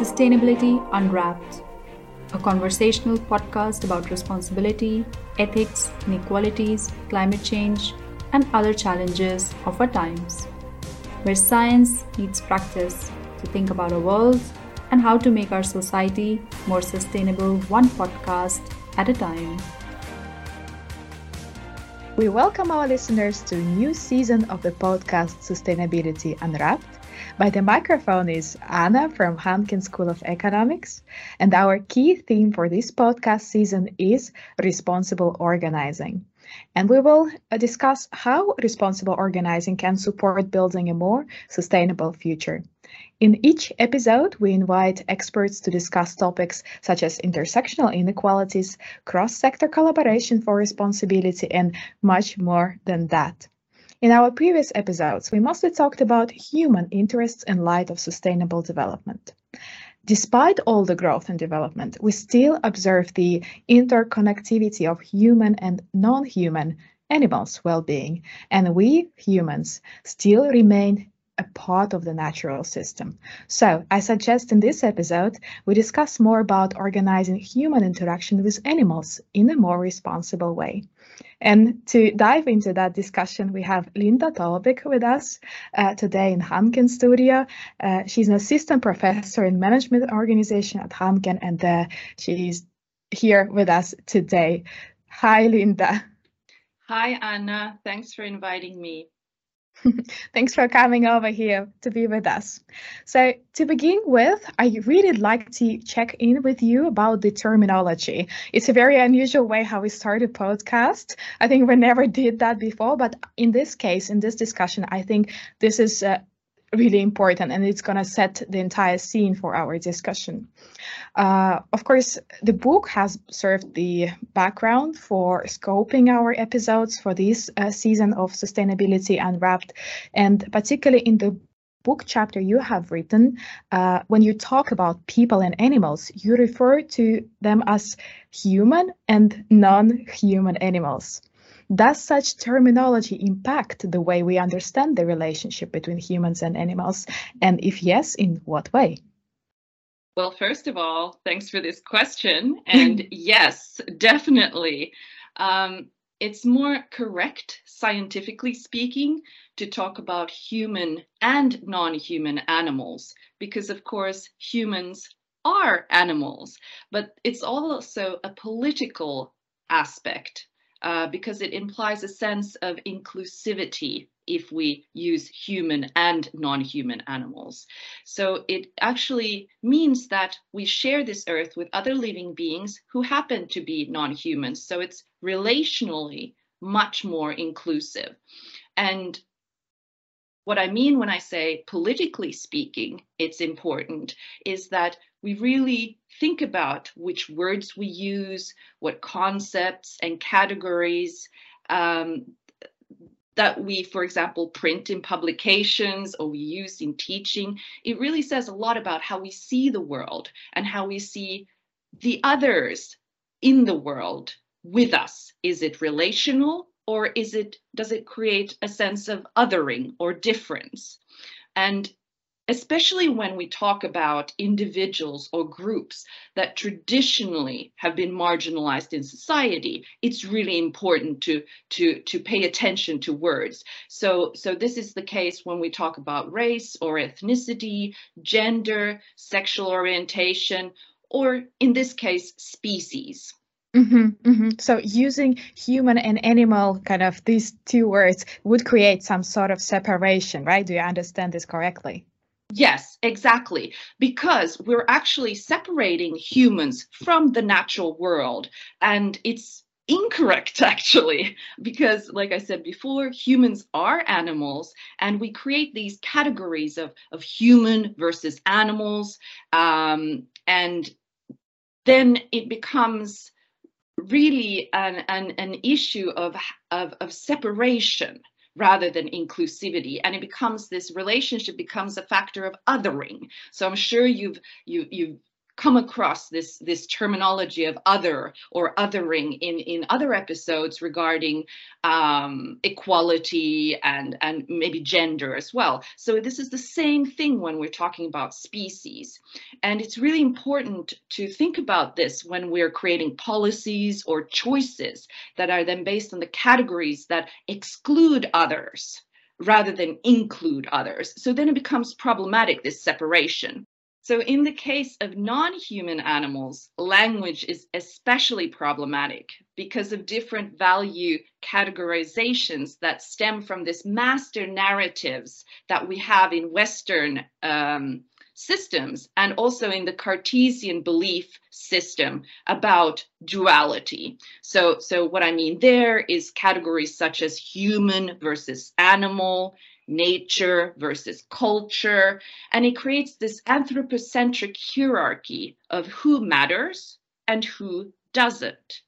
Sustainability Unwrapped, a conversational podcast about responsibility, ethics, inequalities, climate change, and other challenges of our times, where science meets practice to think about our world and how to make our society more sustainable one podcast at a time. We welcome our listeners to a new season of the podcast Sustainability Unwrapped. By the microphone is Anna from Hanken School of Economics, and our key theme for this podcast season is responsible organizing. And we will uh, discuss how responsible organizing can support building a more sustainable future. In each episode, we invite experts to discuss topics such as intersectional inequalities, cross sector collaboration for responsibility, and much more than that. In our previous episodes, we mostly talked about human interests in light of sustainable development. Despite all the growth and development, we still observe the interconnectivity of human and non human animals' well being, and we humans still remain a part of the natural system. So, I suggest in this episode we discuss more about organizing human interaction with animals in a more responsible way. And to dive into that discussion, we have Linda Tallberg with us uh, today in Hanken Studio. Uh, she's an assistant professor in management organization at Hanken, and uh, she's here with us today. Hi, Linda. Hi, Anna. Thanks for inviting me. Thanks for coming over here to be with us. So, to begin with, I really like to check in with you about the terminology. It's a very unusual way how we start a podcast. I think we never did that before, but in this case, in this discussion, I think this is uh, really important and it's going to set the entire scene for our discussion. Uh, of course, the book has served the background for scoping our episodes for this uh, season of Sustainability Unwrapped, and particularly in the book chapter you have written, uh, when you talk about people and animals, you refer to them as human and non-human animals. Does such terminology impact the way we understand the relationship between humans and animals? And if yes, in what way? Well, first of all, thanks for this question. And yes, definitely. Um, it's more correct, scientifically speaking, to talk about human and non human animals, because of course, humans are animals, but it's also a political aspect uh, because it implies a sense of inclusivity if we use human and non-human animals. So it actually means that we share this earth with other living beings who happen to be non-humans. So it's relationally much more inclusive. And what I mean when I say politically speaking, it's important, is that we really think about which words we use, what concepts and categories um, that we, for example, print in publications or we use in teaching. It really says a lot about how we see the world and how we see the others in the world with us. Is it relational or is it does it create a sense of othering or difference? And especially when we talk about individuals or groups that traditionally have been marginalized in society, it's really important to, to, to pay attention to words. So, so this is the case when we talk about race or ethnicity, gender, sexual orientation, or in this case, species. Mm-hmm, mm-hmm. So using human and animal, kind of these two words, would create some sort of separation, right? Do you understand this correctly? Yes, exactly. Because we're actually separating humans from the natural world. And it's incorrect, actually, because, like I said before, humans are animals, and we create these categories of, of human versus animals. Um, and then it becomes really an, an, an issue of, of, of separation rather than inclusivity. And it becomes this relationship becomes a factor of othering. So i'm sure you've you, you've come across this this terminology of other or othering in in other episodes regarding um, equality and and maybe gender as well. So this is the same thing when we're talking about species, and it's really important to think about this when we're creating policies or choices that are then based on the categories that exclude others rather than include others. So then it becomes problematic, this separation. So, in the case of non human animals, language is especially problematic because of different value categorizations that stem from this master narratives that we have in Western um, systems and also in the Cartesian belief system about duality. So, so what I mean there is categories such as human versus animal, nature versus culture, and it creates this anthropocentric hierarchy of who matters and who doesn't.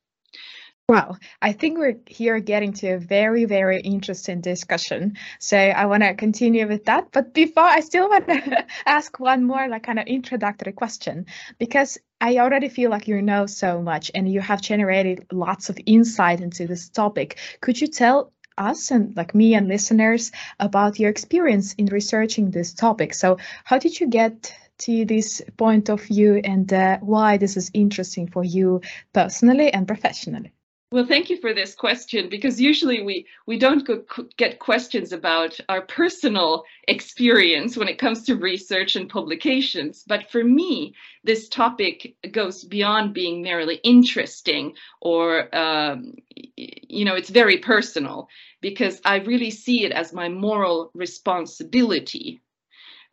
Well, I think we're here getting to a very, very interesting discussion. So I want to continue with that. But before, I still want to ask one more, like, kind of introductory question, because I already feel like you know so much and you have generated lots of insight into this topic. Could you tell us and like me and listeners about your experience in researching this topic? So, how did you get to this point of view and uh, why this is interesting for you personally and professionally? Well, thank you for this question because usually we we don't go, get questions about our personal experience when it comes to research and publications. But for me, this topic goes beyond being merely interesting or um, you know it's very personal because I really see it as my moral responsibility.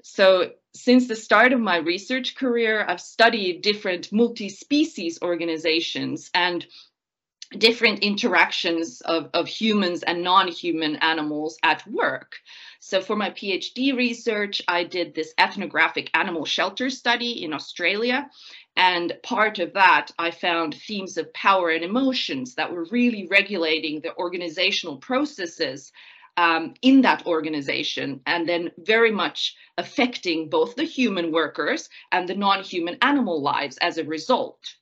So since the start of my research career, I've studied different multi-species organizations and different interactions of, of humans and non-human animals at work. So for my PhD research, I did this ethnographic animal shelter study in Australia. And part of that, I found themes of power and emotions that were really regulating the organizational processes um, in that organization and then very much affecting both the human workers and the non-human animal lives as a result.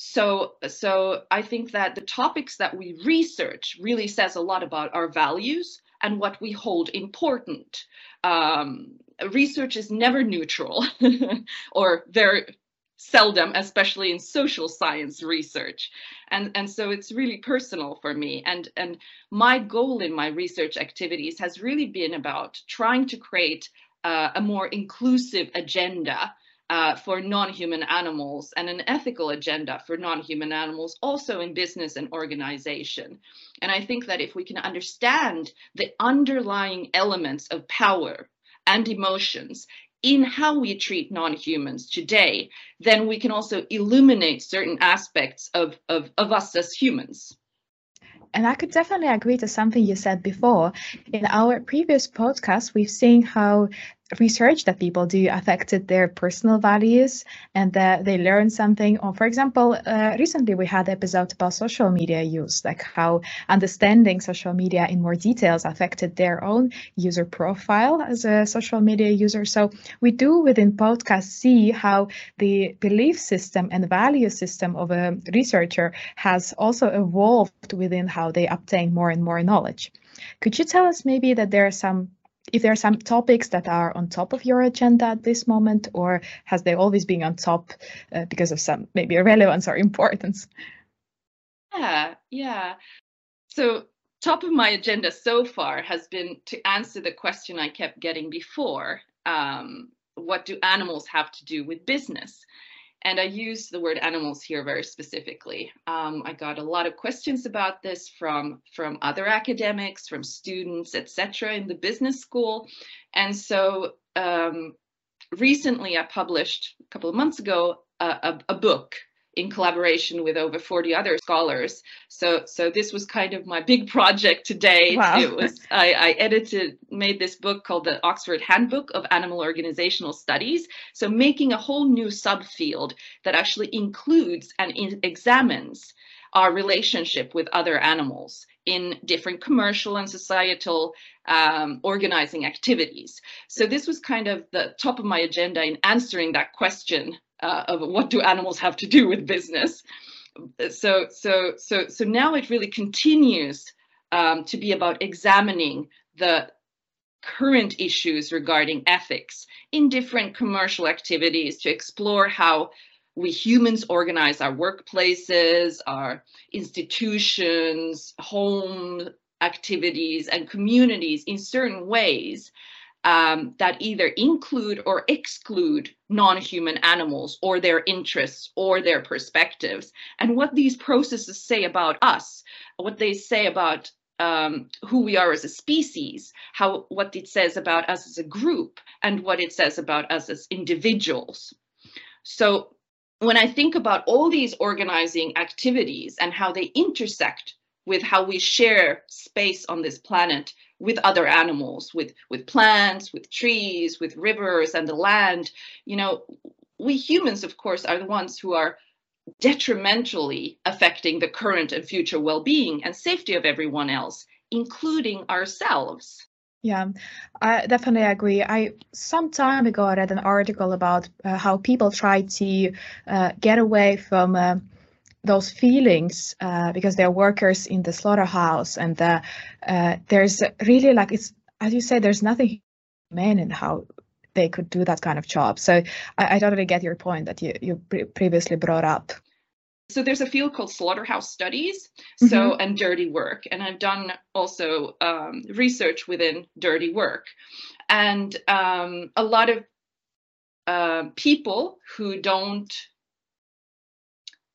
So, so I think that the topics that we research really says a lot about our values and what we hold important. Um, research is never neutral or very seldom, especially in social science research. And, and so it's really personal for me. And, and my goal in my research activities has really been about trying to create uh, a more inclusive agenda uh, for non-human animals and an ethical agenda for non-human animals also in business and organization. And I think that if we can understand the underlying elements of power and emotions in how we treat non-humans today, then we can also illuminate certain aspects of, of, of us as humans. And I could definitely agree to something you said before. In our previous podcast, we've seen how research that people do affected their personal values and that they learn something. Or for example uh, recently we had episode about social media use like how understanding social media in more details affected their own user profile as a social media user. So we do within podcast see how the belief system and value system of a researcher has also evolved within how they obtain more and more knowledge. Could you tell us maybe that there are some if there are some topics that are on top of your agenda at this moment, or has they always been on top uh, because of some maybe relevance or importance? Yeah, yeah. So top of my agenda so far has been to answer the question I kept getting before. Um, what do animals have to do with business? And I use the word animals here very specifically. Um, I got a lot of questions about this from, from other academics, from students, etc., in the business school. And so um, recently I published a couple of months ago a, a, a book in collaboration with over 40 other scholars. So, so this was kind of my big project today. Wow. It was I, I edited, made this book called the Oxford Handbook of Animal Organizational Studies. So, making a whole new subfield that actually includes and in, examines our relationship with other animals in different commercial and societal um, organizing activities. So this was kind of the top of my agenda in answering that question uh, of what do animals have to do with business. So so so so now it really continues um, to be about examining the current issues regarding ethics in different commercial activities to explore how we humans organize our workplaces, our institutions, home activities, and communities in certain ways um, that either include or exclude non human animals or their interests or their perspectives, and what these processes say about us, what they say about um, who we are as a species, how what it says about us as a group, and what it says about us as individuals. So when I think about all these organizing activities and how they intersect with how we share space on this planet with other animals, with, with plants, with trees, with rivers and the land, you know, we humans, of course, are the ones who are detrimentally affecting the current and future well-being and safety of everyone else, including ourselves. Yeah, I definitely agree. I some time ago I read an article about uh, how people try to uh, get away from uh, those feelings uh, because they're workers in the slaughterhouse, and uh, uh, there's really like it's as you say, there's nothing human in how they could do that kind of job. So I, I totally get your point that you you pre previously brought up so there's a field called slaughterhouse studies so mm-hmm. and dirty work and i've done also um, research within dirty work and um, a lot of uh, people who don't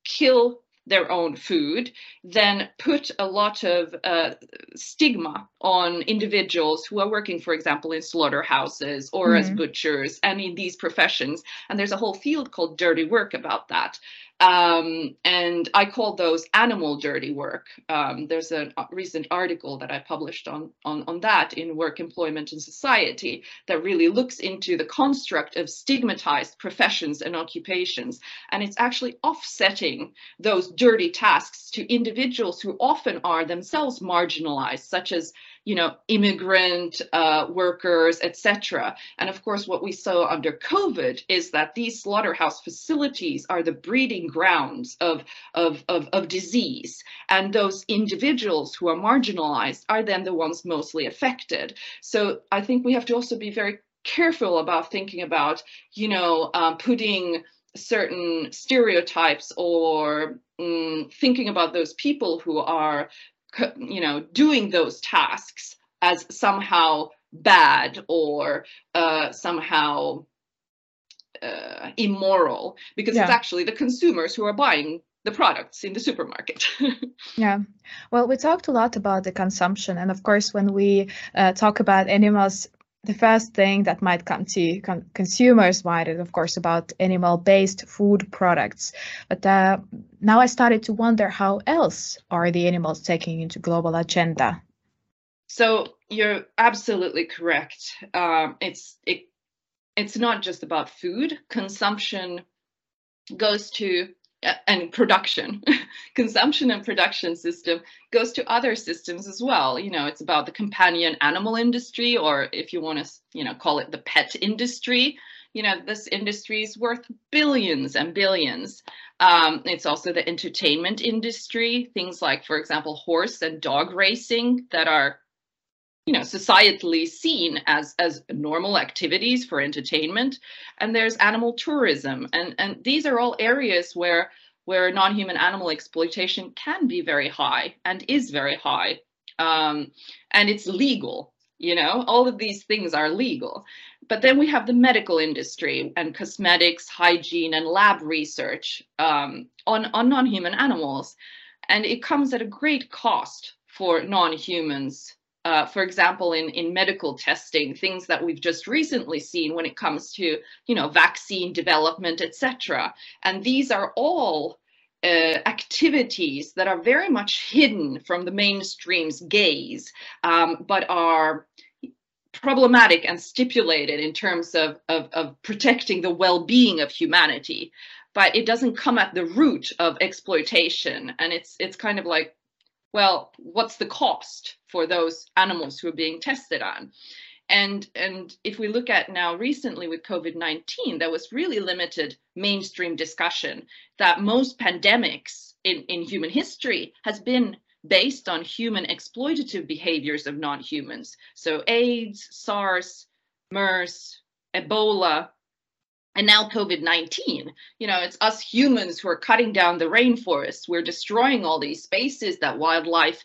kill their own food then put a lot of uh, stigma on individuals who are working for example in slaughterhouses or mm-hmm. as butchers and in these professions and there's a whole field called dirty work about that um, and I call those animal dirty work. Um, there's a recent article that I published on, on, on that in Work, Employment and Society that really looks into the construct of stigmatized professions and occupations. And it's actually offsetting those dirty tasks to individuals who often are themselves marginalized, such as you know, immigrant uh, workers, etc. And of course, what we saw under COVID is that these slaughterhouse facilities are the breeding grounds of, of, of, of disease. And those individuals who are marginalized are then the ones mostly affected. So I think we have to also be very careful about thinking about, you know, um, putting certain stereotypes or um, thinking about those people who are you know, doing those tasks as somehow bad or uh, somehow uh, immoral because yeah. it's actually the consumers who are buying the products in the supermarket. yeah. Well, we talked a lot about the consumption. And of course, when we uh, talk about animals the first thing that might come to con- consumers' mind is, of course, about animal-based food products. But uh, now I started to wonder how else are the animals taking into global agenda? So you're absolutely correct. Um, it's it, it's not just about food. Consumption goes to and production. Consumption and production system goes to other systems as well. You know it's about the companion animal industry or if you want to you know call it the pet industry you know this industry is worth billions and billions. Um, it's also the entertainment industry things like for example horse and dog racing that are you know societally seen as as normal activities for entertainment. And there's animal tourism. And and these are all areas where where non-human animal exploitation can be very high and is very high. Um, and it's legal you know all of these things are legal. But then we have the medical industry and cosmetics hygiene and lab research um, on, on non-human animals. And it comes at a great cost for non-humans uh, for example, in, in medical testing, things that we've just recently seen when it comes to, you know, vaccine development, etc. And these are all uh, activities that are very much hidden from the mainstream's gaze, um, but are problematic and stipulated in terms of, of, of protecting the well-being of humanity. But it doesn't come at the root of exploitation. And it's it's kind of like well, what's the cost for those animals who are being tested on? And, and if we look at now recently with COVID 19, there was really limited mainstream discussion that most pandemics in, in human history has been based on human exploitative behaviors of non humans. So, AIDS, SARS, MERS, Ebola, and now COVID 19. You know, it's us humans who are cutting down the rainforests. We're destroying all these spaces that wildlife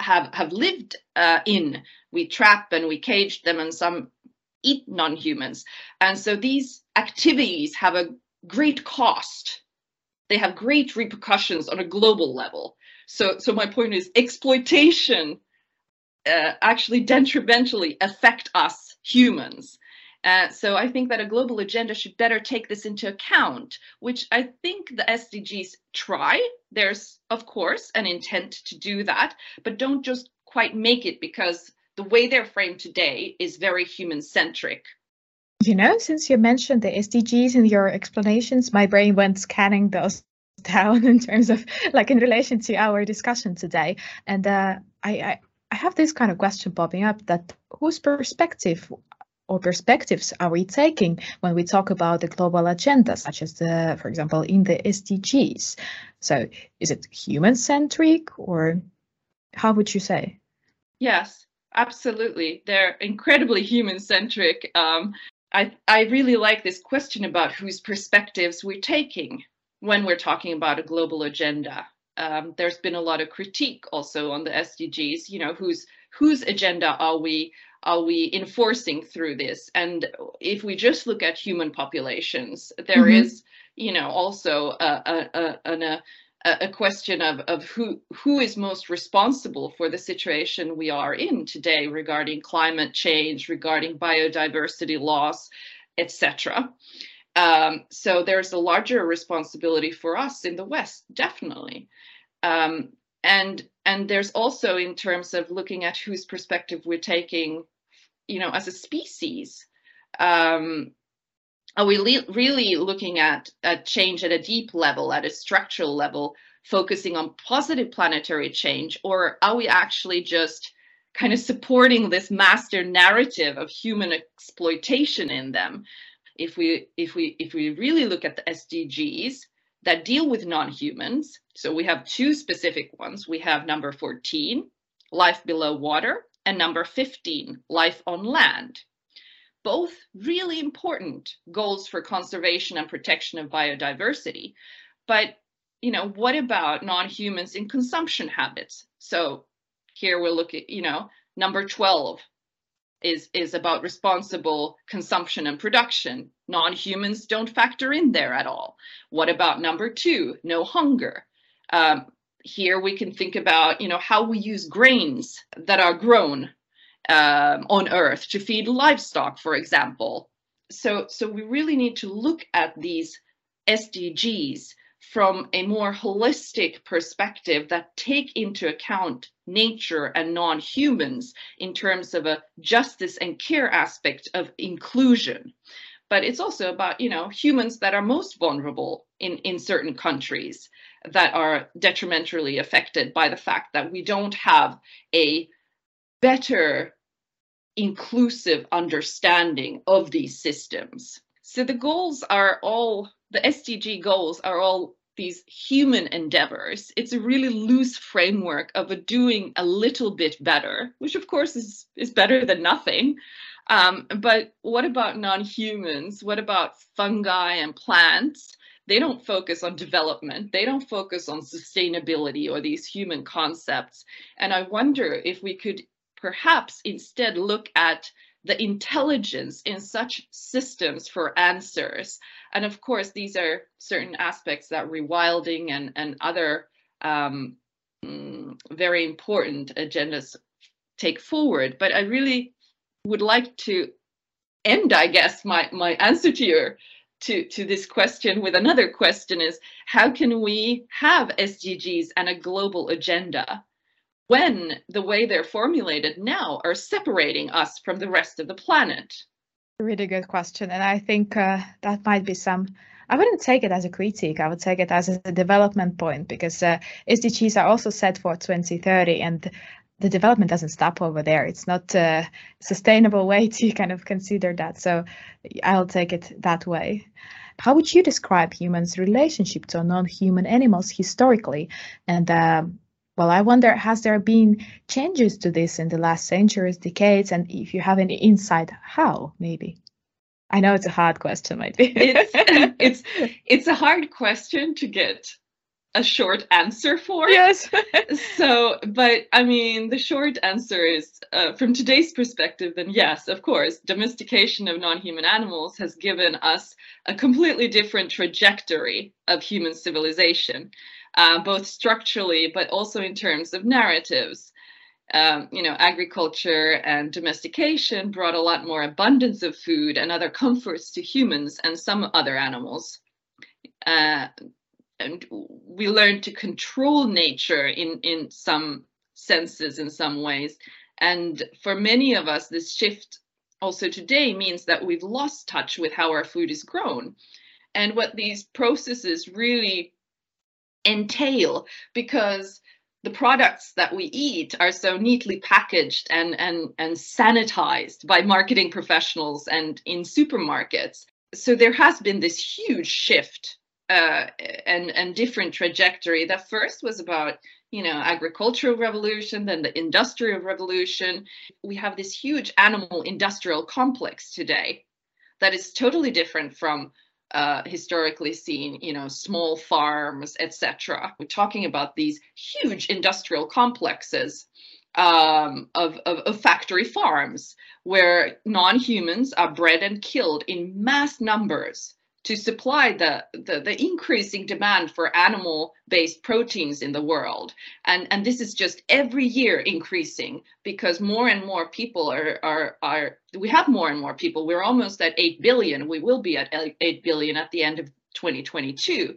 have, have lived uh, in. We trap and we cage them, and some eat non humans. And so these activities have a great cost. They have great repercussions on a global level. So, so my point is exploitation uh, actually detrimentally affect us humans. Uh, so I think that a global agenda should better take this into account, which I think the SDGs try. There's, of course, an intent to do that, but don't just quite make it because the way they're framed today is very human centric. You know, since you mentioned the SDGs in your explanations, my brain went scanning those down in terms of like in relation to our discussion today. And uh, I, I, I have this kind of question popping up that whose perspective or perspectives are we taking when we talk about the global agenda, such as the, for example, in the SDGs? So is it human centric or how would you say? Yes, absolutely. They're incredibly human centric. Um, I, I really like this question about whose perspectives we're taking when we're talking about a global agenda. Um, there's been a lot of critique also on the SDGs. You know, whose whose agenda are we are we enforcing through this? And if we just look at human populations, there mm-hmm. is, you know, also a, a, a, a, question of, of who who is most responsible for the situation we are in today regarding climate change, regarding biodiversity loss, etc. Um, so there's a larger responsibility for us in the West, definitely. Um, and and there's also in terms of looking at whose perspective we're taking you know as a species um, are we le- really looking at a change at a deep level at a structural level focusing on positive planetary change or are we actually just kind of supporting this master narrative of human exploitation in them if we if we if we really look at the sdgs that deal with non-humans. So we have two specific ones. We have number 14, life below water, and number 15, life on land. Both really important goals for conservation and protection of biodiversity. But, you know, what about non-humans in consumption habits? So here we'll look at, you know, number 12, is is about responsible consumption and production. Non-humans don't factor in there at all. What about number two? No hunger. Um, here we can think about you know how we use grains that are grown um, on Earth to feed livestock, for example. So so we really need to look at these SDGs from a more holistic perspective that take into account nature and non-humans in terms of a justice and care aspect of inclusion but it's also about you know humans that are most vulnerable in in certain countries that are detrimentally affected by the fact that we don't have a better inclusive understanding of these systems so the goals are all the SDG goals are all these human endeavors. It's a really loose framework of a doing a little bit better, which of course is, is better than nothing. Um, but what about non-humans? What about fungi and plants? They don't focus on development. They don't focus on sustainability or these human concepts. And I wonder if we could perhaps instead look at the intelligence in such systems for answers. And of course, these are certain aspects that rewilding and, and other um, very important agendas take forward. But I really would like to end, I guess, my, my answer to your to, to this question with another question is how can we have SDGs and a global agenda when the way they're formulated now are separating us from the rest of the planet? Really good question. And I think uh, that might be some, I wouldn't take it as a critique, I would take it as a development point because uh, SDGs are also set for 2030. And the development doesn't stop over there. It's not a sustainable way to kind of consider that. So I'll take it that way. How would you describe humans' relationship to non-human animals historically? And um, well, I wonder, has there been changes to this in the last centuries, decades, and if you have any insight, how maybe? I know it's a hard question, maybe. it's, it's it's a hard question to get a short answer for. Yes. so, but I mean, the short answer is uh, from today's perspective, then yes, of course, domestication of non human animals has given us a completely different trajectory of human civilization, uh, both structurally, but also in terms of narratives. Um, you know, agriculture and domestication brought a lot more abundance of food and other comforts to humans and some other animals. Uh, and we learn to control nature in in some senses in some ways. And for many of us this shift also today means that we've lost touch with how our food is grown and what these processes really entail because the products that we eat are so neatly packaged and and and sanitized by marketing professionals and in supermarkets. So there has been this huge shift uh, and and different trajectory. The first was about you know agricultural revolution, then the industrial revolution. We have this huge animal industrial complex today that is totally different from uh, historically seen, you know, small farms, etc. We're talking about these huge industrial complexes um, of, of, of, factory farms where non-humans are bred and killed in mass numbers to supply the, the, the increasing demand for animal-based proteins in the world. And, and this is just every year increasing because more and more people are, are, are, we have more and more people. We're almost at 8 billion. We will be at 8 billion at the end of 2022.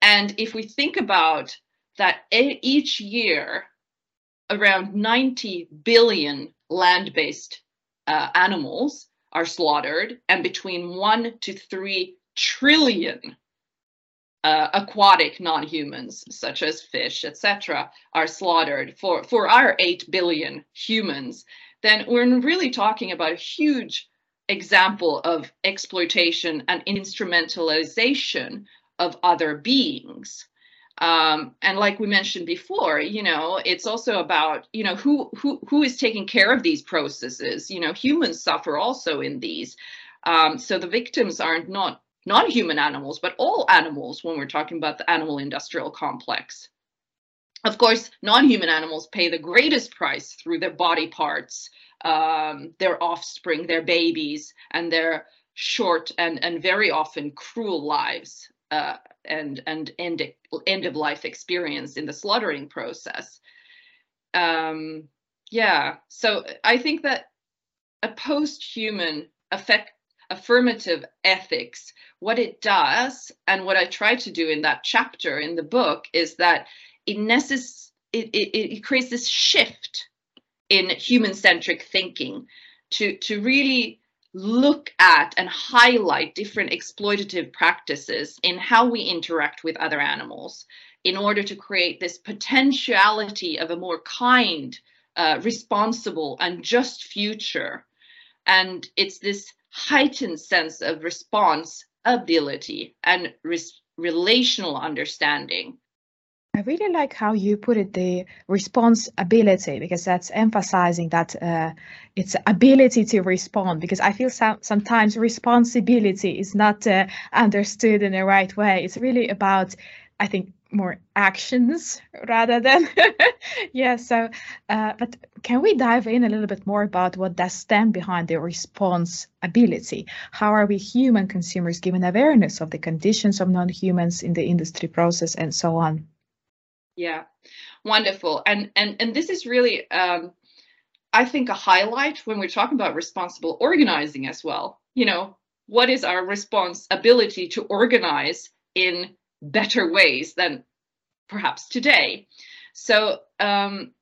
And if we think about that each year, around 90 billion land-based uh, animals are slaughtered and between one to three trillion uh, aquatic non-humans such as fish etc are slaughtered for for our 8 billion humans then we're really talking about a huge example of exploitation and instrumentalization of other beings. Um, and like we mentioned before you know it's also about you know who who who is taking care of these processes? You know humans suffer also in these. Um, so the victims are not non-human animals, but all animals when we're talking about the animal industrial complex. Of course, non-human animals pay the greatest price through their body parts, um, their offspring, their babies, and their short and, and very often cruel lives uh, and, and end, end of life experience in the slaughtering process. Um, yeah, so I think that a post-human effect affirmative ethics, what it does, and what I try to do in that chapter in the book, is that it, necess- it, it, it creates this shift in human centric thinking to, to really look at and highlight different exploitative practices in how we interact with other animals in order to create this potentiality of a more kind, uh, responsible, and just future. And it's this heightened sense of response ability and res- relational understanding. I really like how you put it, the responsibility, because that's emphasizing that uh, it's ability to respond. Because I feel some, sometimes responsibility is not uh, understood in the right way. It's really about, I think, more actions rather than yeah so uh, but can we dive in a little bit more about what does stand behind the response ability how are we human consumers given awareness of the conditions of non-humans in the industry process and so on? Yeah wonderful. And and and this is really um i think a highlight when we're talking about responsible organizing as well. You know what is our responsibility to organize in better ways than perhaps today. So, um,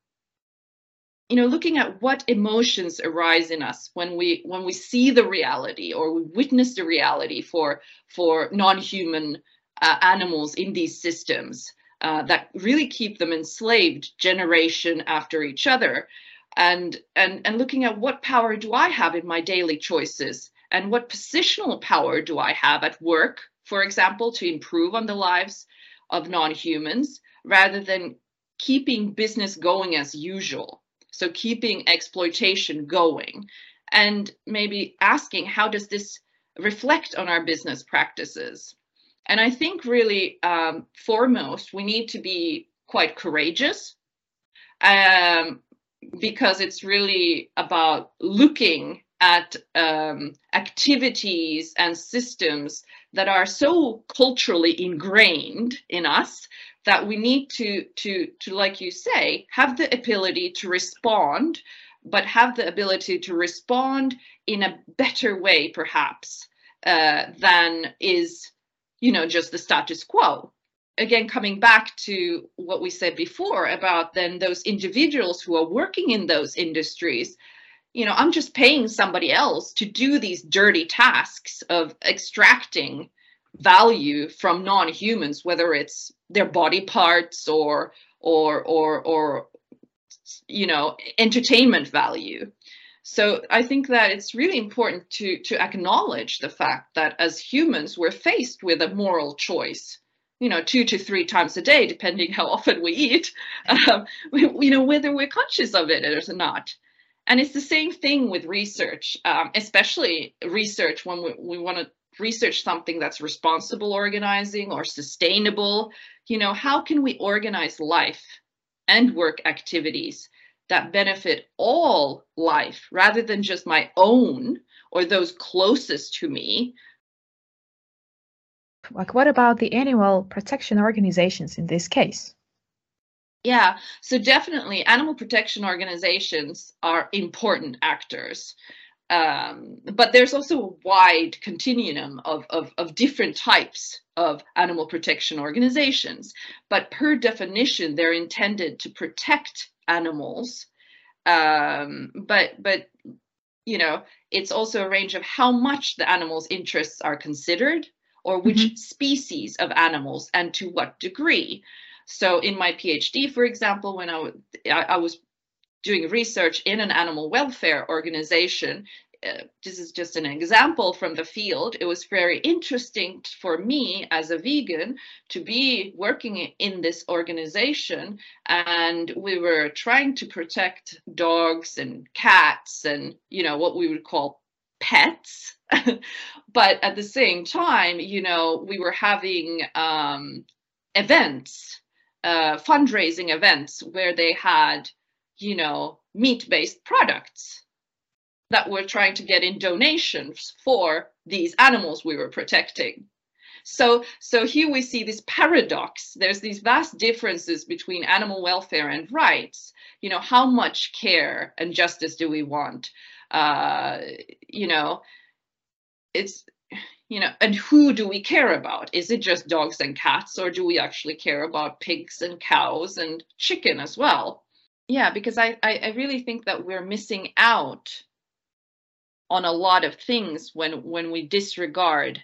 you know, looking at what emotions arise in us when we when we see the reality or we witness the reality for for non-human uh, animals in these systems. uh, that really keep them enslaved generation after each other and and and looking at what power do i have in my daily choices and what positional power do i have at work for example to improve on the lives of non-humans rather than keeping business going as usual. So keeping exploitation going and maybe asking how does this reflect on our business practices? And i think really um, foremost we need to be quite courageous um, because it's really about looking at um, activities and systems that are so culturally ingrained in us that we need to to to like you say have the ability to respond but have the ability to respond in a better way perhaps uh, than is you know just the status quo. Again coming back to what we said before about then those individuals who are working in those industries you know i'm just paying somebody else to do these dirty tasks of extracting value from non-humans whether it's their body parts or or or or you know entertainment value so i think that it's really important to to acknowledge the fact that as humans we're faced with a moral choice you know, two to three times a day, depending how often we eat, um, we, you know, whether we're conscious of it or not. And it's the same thing with research, um, especially research when we, we want to research something that's responsible organizing or sustainable. You know, how can we organize life and work activities that benefit all life rather than just my own or those closest to me like, what about the animal protection organizations in this case? Yeah, so definitely animal protection organizations are important actors. Um, but there's also a wide continuum of, of, of, different types of animal protection organizations. But per definition, they're intended to protect animals. Um, but but you know, it's also a range of how much the animal's interests are considered or which mm-hmm. species of animals and to what degree. So in my PhD, for example, when I, I was doing research in an animal welfare organization, uh, this is just an example from the field. It was very interesting for me as a vegan to be working in this organization, and we were trying to protect dogs and cats and you know what we would call pets but at the same time you know we were having um, events uh, fundraising events where they had you know meat based products that were trying to get in donations for these animals we were protecting. So so here we see this paradox. There's these vast differences between animal welfare and rights. You know how much care and justice do we want? Uh, you know, it's you know, and who do we care about? Is it just dogs and cats, or do we actually care about pigs and cows and chicken as well? Yeah, because I, I, I really think that we're missing out on a lot of things when when we disregard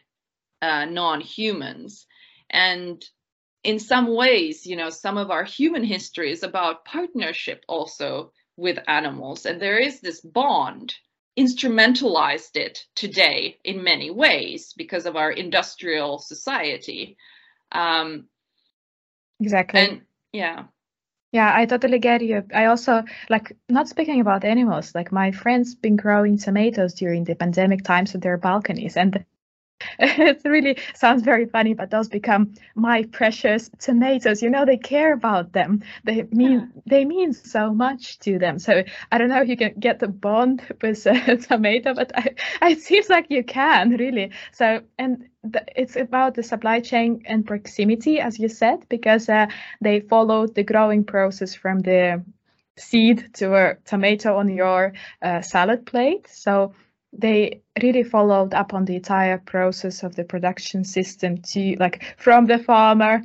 uh, non-humans and in some ways you know some of our human history is about partnership also with animals. And there is this bond, instrumentalized it today in many ways because of our industrial society. Um, exactly. And yeah. Yeah, I totally get you. I also like not speaking about animals, like my friends been growing tomatoes during the pandemic times on their balconies and it really sounds very funny, but those become my precious tomatoes. You know, they care about them. They mean yeah. they mean so much to them. So I don't know if you can get the bond with a tomato, but I, it seems like you can really. So and the, it's about the supply chain and proximity, as you said, because uh, they follow the growing process from the seed to a tomato on your uh, salad plate. So they really followed up on the entire process of the production system to like from the farmer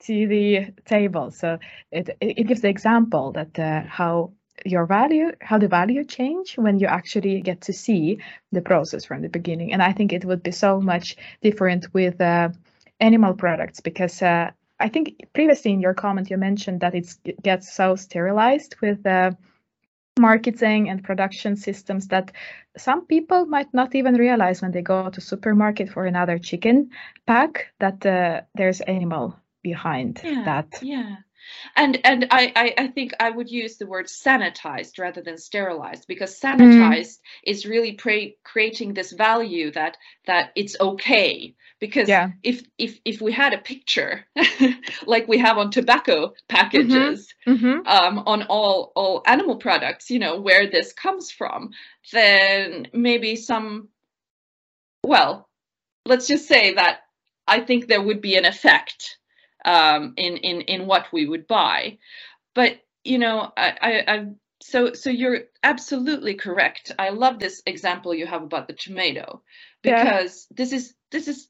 to the table. So it, it gives the example that uh, how your value how the value change when you actually get to see the process from the beginning. And i think it would be so much different with uh, animal products because uh, I think previously in your comment you mentioned that it gets so sterilized with the marketing and production systems that some people might not even realize when they go to supermarket for another chicken pack that uh, there's animal behind yeah, that. Yeah and and I, I, I think I would use the word sanitized rather than sterilized because mm. sanitized mm. is really pre- creating this value that that it's okay because yeah. if if if we had a picture like we have on tobacco packages mm-hmm. Mm-hmm. Um, on all all animal products you know where this comes from then maybe some well let's just say that I think there would be an effect um, in in in what we would buy. But you know, I, I, I so so you're absolutely correct. I love this example you have about the tomato because yeah. this is this is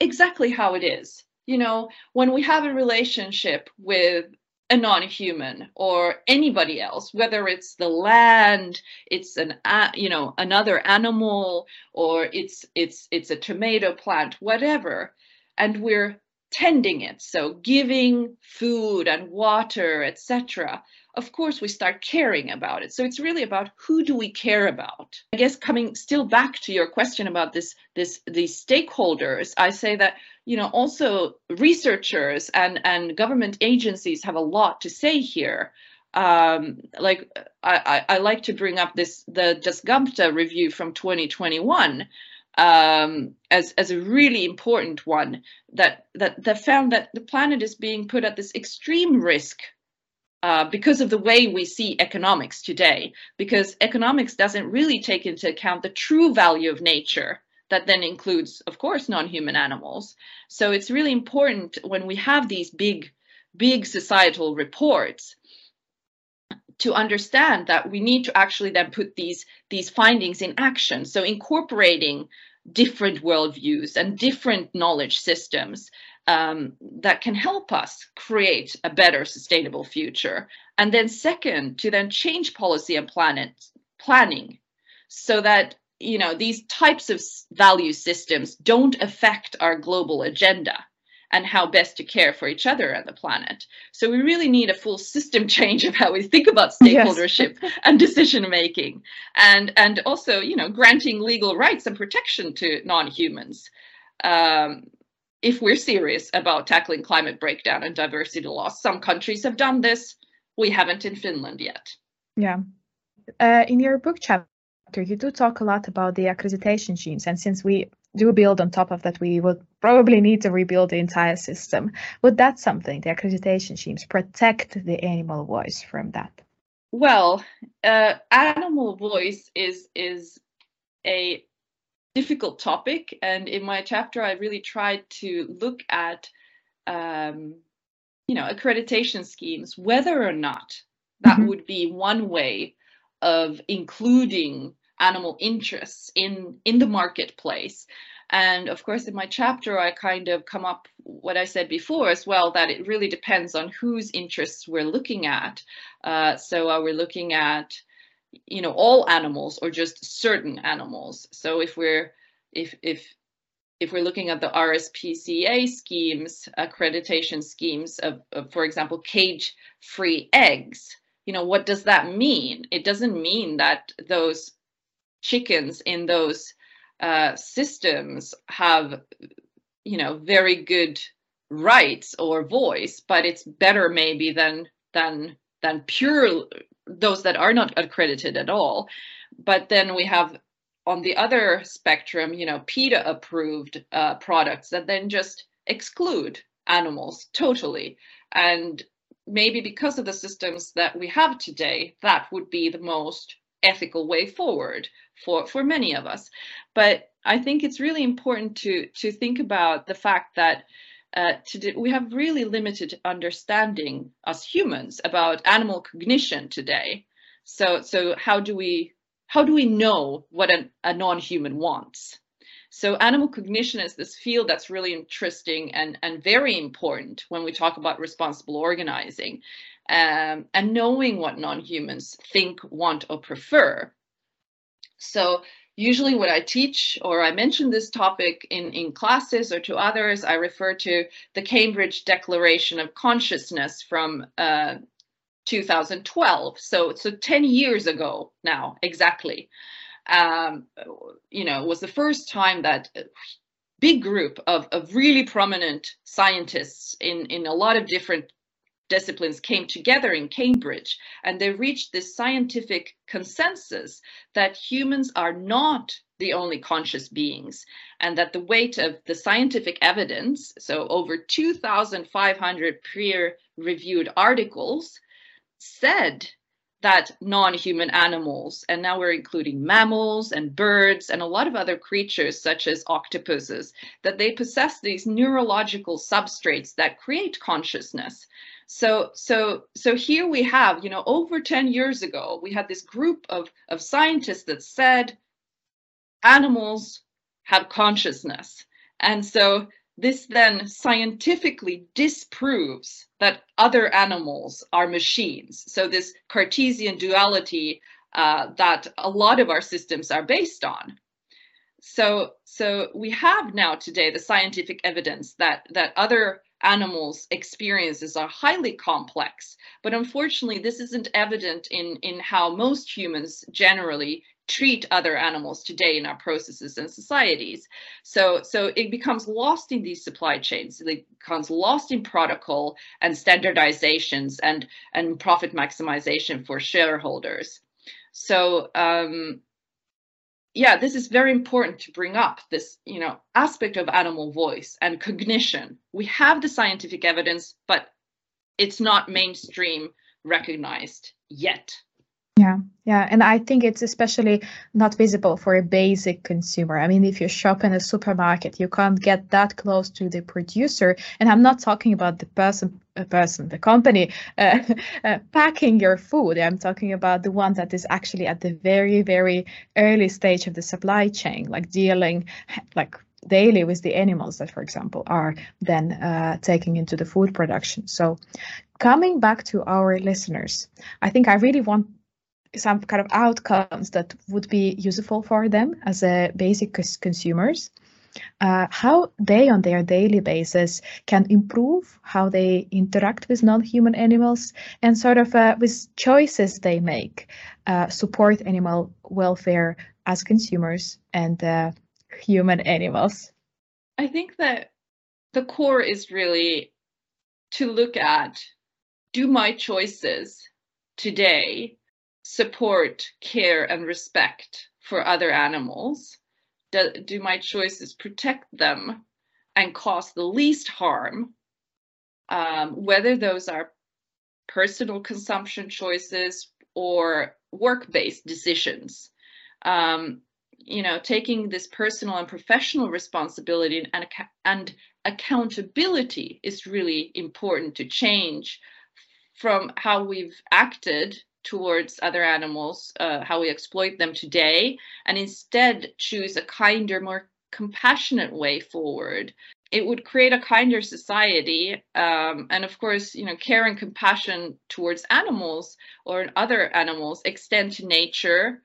exactly how it is. You know, when we have a relationship with a non-human or anybody else whether it's the land it's an uh, you know another animal or it's it's it's a tomato plant whatever and we're tending it. So giving food and water etc of course we start caring about it. So it's really about who do we care about. I guess coming still back to your question about this this these stakeholders i say that you know also researchers and and government agencies have a lot to say here. Um, like I, I, I like to bring up this the Dasgupta review from 2021 um, as as a really important one that that that found that the planet is being put at this extreme risk uh, because of the way we see economics today. Because economics doesn't really take into account the true value of nature that then includes, of course, non-human animals. So it's really important when we have these big, big societal reports to understand that we need to actually then put these these findings in action. So incorporating different worldviews and different knowledge systems um, that can help us create a better sustainable future. And then second, to then change policy and planet planning so that you know these types of value systems don't affect our global agenda and how best to care for each other and the planet. So we really need a full system change of how we think about stakeholdership yes. and decision making, and and also you know granting legal rights and protection to non-humans. Um, if we're serious about tackling climate breakdown and diversity loss, some countries have done this. We haven't in Finland yet. Yeah. Uh, in your book chapter, you do talk a lot about the accreditation schemes, and since we do build on top of that, we would probably need to rebuild the entire system. Would that something, the accreditation schemes, protect the animal voice from that? Well, uh, animal voice is is a difficult topic, and in my chapter, I really tried to look at, um, you know, accreditation schemes, whether or not that mm-hmm. would be one way of including animal interests in in the marketplace. And of course in my chapter i kind of come up what i said before as well that it really depends on whose interests we're looking at. Uh, so are we looking at you know all animals or just certain animals? So if we're if if if we're looking at the RSPCA schemes, accreditation schemes of, of for example, cage-free eggs, you know, what does that mean? It doesn't mean that those chickens in those uh, systems have you know very good rights or voice but it's better maybe than than than pure those that are not accredited at all. But then we have on the other spectrum you know PETA approved uh, products that then just exclude animals totally. And maybe because of the systems that we have today that would be the most ethical way forward for for many of us. But i think it's really important to to think about the fact that uh, we have really limited understanding as humans about animal cognition today. So so how do we how do we know what an, a non-human wants? So animal cognition is this field that's really interesting and, and very important when we talk about responsible organizing um, and knowing what non-humans think, want, or prefer. So, usually when I teach or I mention this topic in, in classes or to others, I refer to the Cambridge Declaration of Consciousness from uh, 2012. So, so 10 years ago now, exactly. Um, you know, was the first time that a big group of, of really prominent scientists in, in a lot of different disciplines came together in Cambridge and they reached this scientific consensus that humans are not the only conscious beings and that the weight of the scientific evidence, so over 2,500 peer reviewed articles, said that non-human animals, and now we're including mammals and birds and a lot of other creatures such as octopuses, that they possess these neurological substrates that create consciousness. So, so, so here we have, you know, over 10 years ago, we had this group of, of scientists that said animals have consciousness. And so this then scientifically disproves that other animals are machines. So this Cartesian duality uh, that a lot of our systems are based on. So, so we have now today the scientific evidence that that other animals' experiences are highly complex. But unfortunately, this isn't evident in, in how most humans generally treat other animals today in our processes and societies. So, so it becomes lost in these supply chains. It becomes lost in protocol and standardizations and, and profit maximization for shareholders. So um, yeah, this is very important to bring up this, you know, aspect of animal voice and cognition. We have the scientific evidence, but it's not mainstream recognized yet. Yeah, yeah. And I think it's especially not visible for a basic consumer. I mean, if you shop in a supermarket, you can't get that close to the producer. And I'm not talking about the person, uh, person, the company uh, uh, packing your food. I'm talking about the one that is actually at the very, very early stage of the supply chain, like dealing, like daily with the animals that, for example, are then uh, taking into the food production. So, coming back to our listeners, I think I really want some kind of outcomes that would be useful for them as a basic consumers. Uh, how they on their daily basis can improve how they interact with non-human animals and sort of uh, with choices they make uh, support animal welfare as consumers and uh, human animals i think that the core is really to look at do my choices today support, care, and respect for other animals? Do, do my choices protect them and cause the least harm? Um, whether those are personal consumption choices or work-based decisions. Um, you know, taking this personal and professional responsibility and, and accountability is really important to change from how we've acted towards other animals, uh, how we exploit them today, and instead choose a kinder, more compassionate way forward. It would create a kinder society, um, and of course, you know, care and compassion towards animals or other animals extend to nature,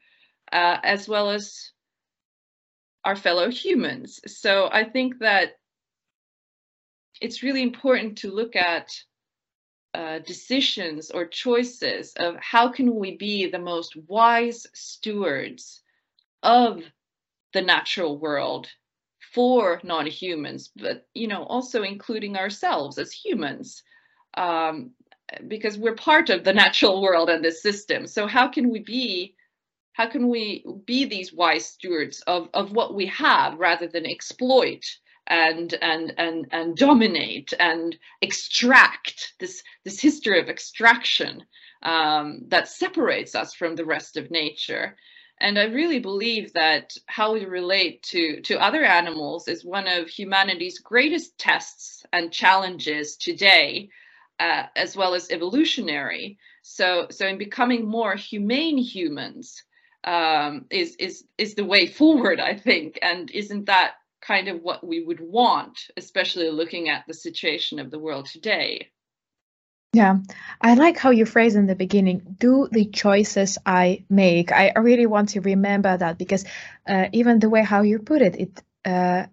uh, as well as our fellow humans. So I think that it's really important to look at uh, decisions or choices of how can we be the most wise stewards of the natural world for non-humans but you know also including ourselves as humans um, because we're part of the natural world and this system. So how can we be how can we be these wise stewards of, of what we have rather than exploit and and and and dominate and extract this this history of extraction um, that separates us from the rest of nature. And i really believe that how we relate to to other animals is one of humanity's greatest tests and challenges today uh, as well as evolutionary. So so in becoming more humane humans um, is is is the way forward i think. And isn't that kind of what we would want, especially looking at the situation of the world today. Yeah, I like how you phrase in the beginning, do the choices I make. I really want to remember that because uh, even the way how you put it, it uh,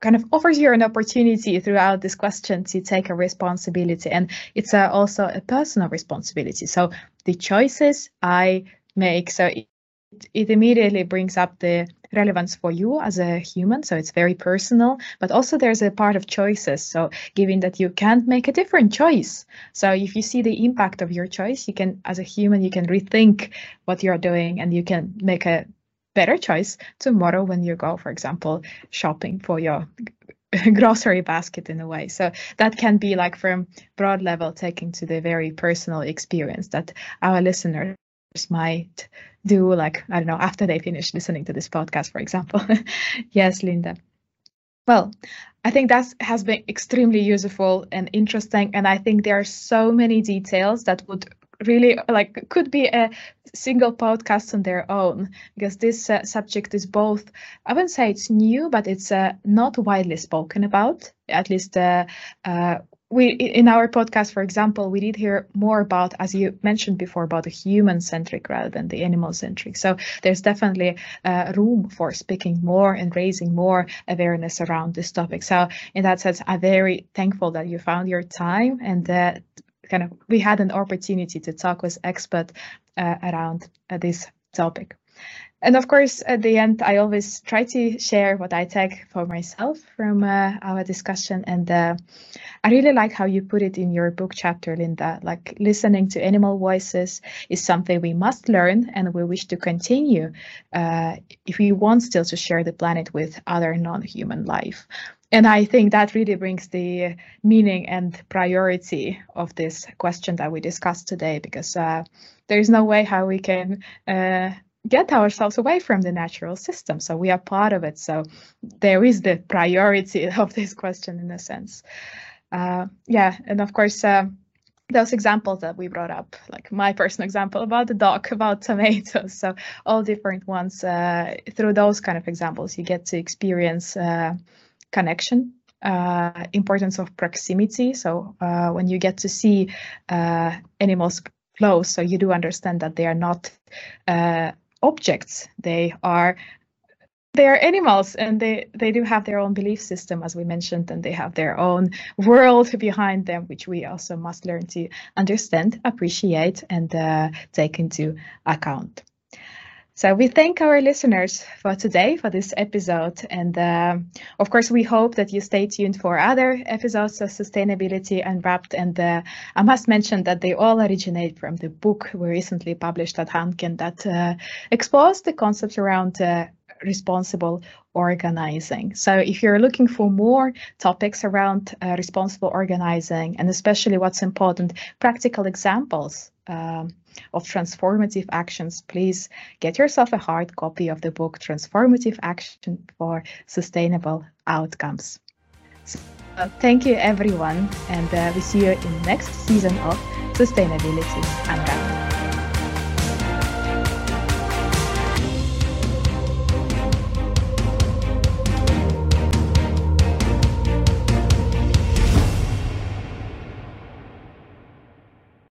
kind of offers you an opportunity throughout this question to take a responsibility. And it's uh, also a personal responsibility. So the choices I make, so it, immediately brings up the relevance for you as a human. So it's very personal, but also there's a part of choices. So given that you can't make a different choice. So if you see the impact of your choice, you can, as a human, you can rethink what you're doing and you can make a better choice tomorrow when you go, for example, shopping for your grocery basket in a way. So that can be like from broad level taking to the very personal experience that our listeners might do like i don't know after they finish listening to this podcast for example. Yes linda. Well i think that has been extremely useful and interesting and i think there are so many details that would really like could be a single podcast on their own because this uh, subject is both i wouldn't say it's new but it's uh, not widely spoken about at least uh, uh we in our podcast for example we did hear more about as you mentioned before about the human centric rather than the animal centric so there's definitely uh, room for speaking more and raising more awareness around this topic. So in that sense i'm very thankful that you found your time and that kind of we had an opportunity to talk with expert uh, around uh, this topic and of course, at the end, I always try to share what I take for myself from uh, our discussion. And uh, I really like how you put it in your book chapter, Linda. Like listening to animal voices is something we must learn and we wish to continue uh, if we want still to share the planet with other non human life. And I think that really brings the meaning and priority of this question that we discussed today, because uh, there is no way how we can uh, get ourselves away from the natural system. So we are part of it. So there is the priority of this question in a sense. Uh, yeah, and of course, uh, those examples that we brought up, like my personal example about the dog, about tomatoes, so all different ones. Uh, through those kind of examples, you get to experience uh, connection uh, importance of proximity. So uh, when you get to see uh, animals close, so you do understand that they are not uh, objects. They are they are animals and they they do have their own belief system as we mentioned and they have their own world behind them which we also must learn to understand appreciate and uh, take into account so we thank our listeners for today for this episode, and uh, of course we hope that you stay tuned for other episodes of Sustainability Unwrapped. And uh, I must mention that they all originate from the book we recently published at Hanken that uh, explores the concepts around uh, responsible organizing. So if you're looking for more topics around uh, responsible organizing, and especially what's important, practical examples um, of transformative actions, please get yourself a hard copy of the book Transformative Action for Sustainable Outcomes. So, uh, thank you, everyone, and uh, we see you in next season of Sustainability Unwrapped.